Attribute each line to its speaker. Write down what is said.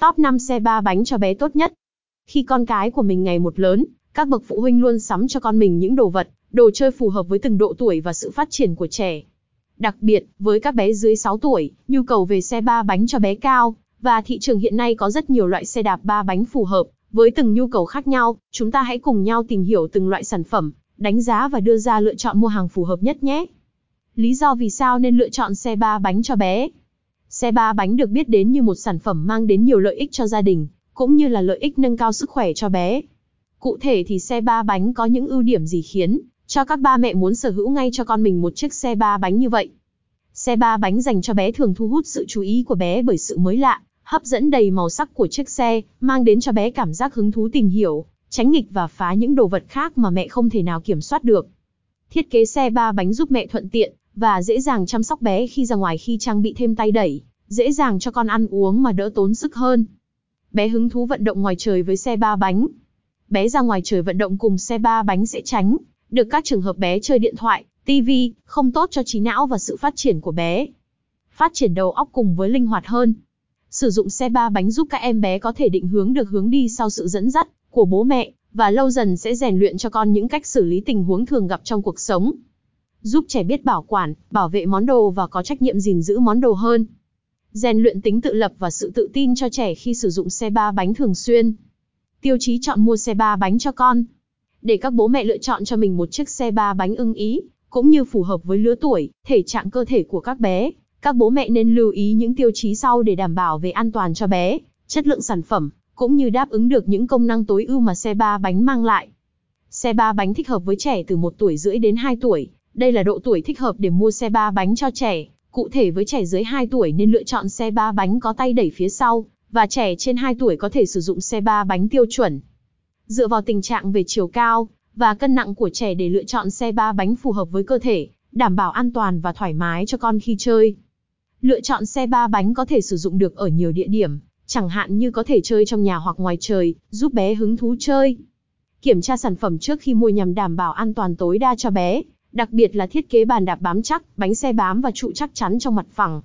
Speaker 1: Top 5 xe ba bánh cho bé tốt nhất. Khi con cái của mình ngày một lớn, các bậc phụ huynh luôn sắm cho con mình những đồ vật, đồ chơi phù hợp với từng độ tuổi và sự phát triển của trẻ. Đặc biệt, với các bé dưới 6 tuổi, nhu cầu về xe ba bánh cho bé cao, và thị trường hiện nay có rất nhiều loại xe đạp ba bánh phù hợp với từng nhu cầu khác nhau. Chúng ta hãy cùng nhau tìm hiểu từng loại sản phẩm, đánh giá và đưa ra lựa chọn mua hàng phù hợp nhất nhé. Lý do vì sao nên lựa chọn xe ba bánh cho bé? Xe ba bánh được biết đến như một sản phẩm mang đến nhiều lợi ích cho gia đình, cũng như là lợi ích nâng cao sức khỏe cho bé. Cụ thể thì xe ba bánh có những ưu điểm gì khiến cho các ba mẹ muốn sở hữu ngay cho con mình một chiếc xe ba bánh như vậy? Xe ba bánh dành cho bé thường thu hút sự chú ý của bé bởi sự mới lạ, hấp dẫn đầy màu sắc của chiếc xe, mang đến cho bé cảm giác hứng thú tìm hiểu, tránh nghịch và phá những đồ vật khác mà mẹ không thể nào kiểm soát được. Thiết kế xe ba bánh giúp mẹ thuận tiện và dễ dàng chăm sóc bé khi ra ngoài khi trang bị thêm tay đẩy, dễ dàng cho con ăn uống mà đỡ tốn sức hơn. Bé hứng thú vận động ngoài trời với xe ba bánh. Bé ra ngoài trời vận động cùng xe ba bánh sẽ tránh được các trường hợp bé chơi điện thoại, TV, không tốt cho trí não và sự phát triển của bé. Phát triển đầu óc cùng với linh hoạt hơn. Sử dụng xe ba bánh giúp các em bé có thể định hướng được hướng đi sau sự dẫn dắt của bố mẹ, và lâu dần sẽ rèn luyện cho con những cách xử lý tình huống thường gặp trong cuộc sống. Giúp trẻ biết bảo quản, bảo vệ món đồ và có trách nhiệm gìn giữ món đồ hơn. Rèn luyện tính tự lập và sự tự tin cho trẻ khi sử dụng xe ba bánh thường xuyên. Tiêu chí chọn mua xe ba bánh cho con. Để các bố mẹ lựa chọn cho mình một chiếc xe ba bánh ưng ý, cũng như phù hợp với lứa tuổi, thể trạng cơ thể của các bé, các bố mẹ nên lưu ý những tiêu chí sau để đảm bảo về an toàn cho bé, chất lượng sản phẩm, cũng như đáp ứng được những công năng tối ưu mà xe ba bánh mang lại. Xe ba bánh thích hợp với trẻ từ 1 tuổi rưỡi đến 2 tuổi. Đây là độ tuổi thích hợp để mua xe ba bánh cho trẻ. Cụ thể với trẻ dưới 2 tuổi nên lựa chọn xe ba bánh có tay đẩy phía sau, và trẻ trên 2 tuổi có thể sử dụng xe ba bánh tiêu chuẩn. Dựa vào tình trạng về chiều cao và cân nặng của trẻ để lựa chọn xe ba bánh phù hợp với cơ thể, đảm bảo an toàn và thoải mái cho con khi chơi. Lựa chọn xe ba bánh có thể sử dụng được ở nhiều địa điểm, chẳng hạn như có thể chơi trong nhà hoặc ngoài trời, giúp bé hứng thú chơi. Kiểm tra sản phẩm trước khi mua nhằm đảm bảo an toàn tối đa cho bé, đặc biệt là thiết kế bàn đạp bám chắc, bánh xe bám và trụ chắc chắn trong mặt phẳng,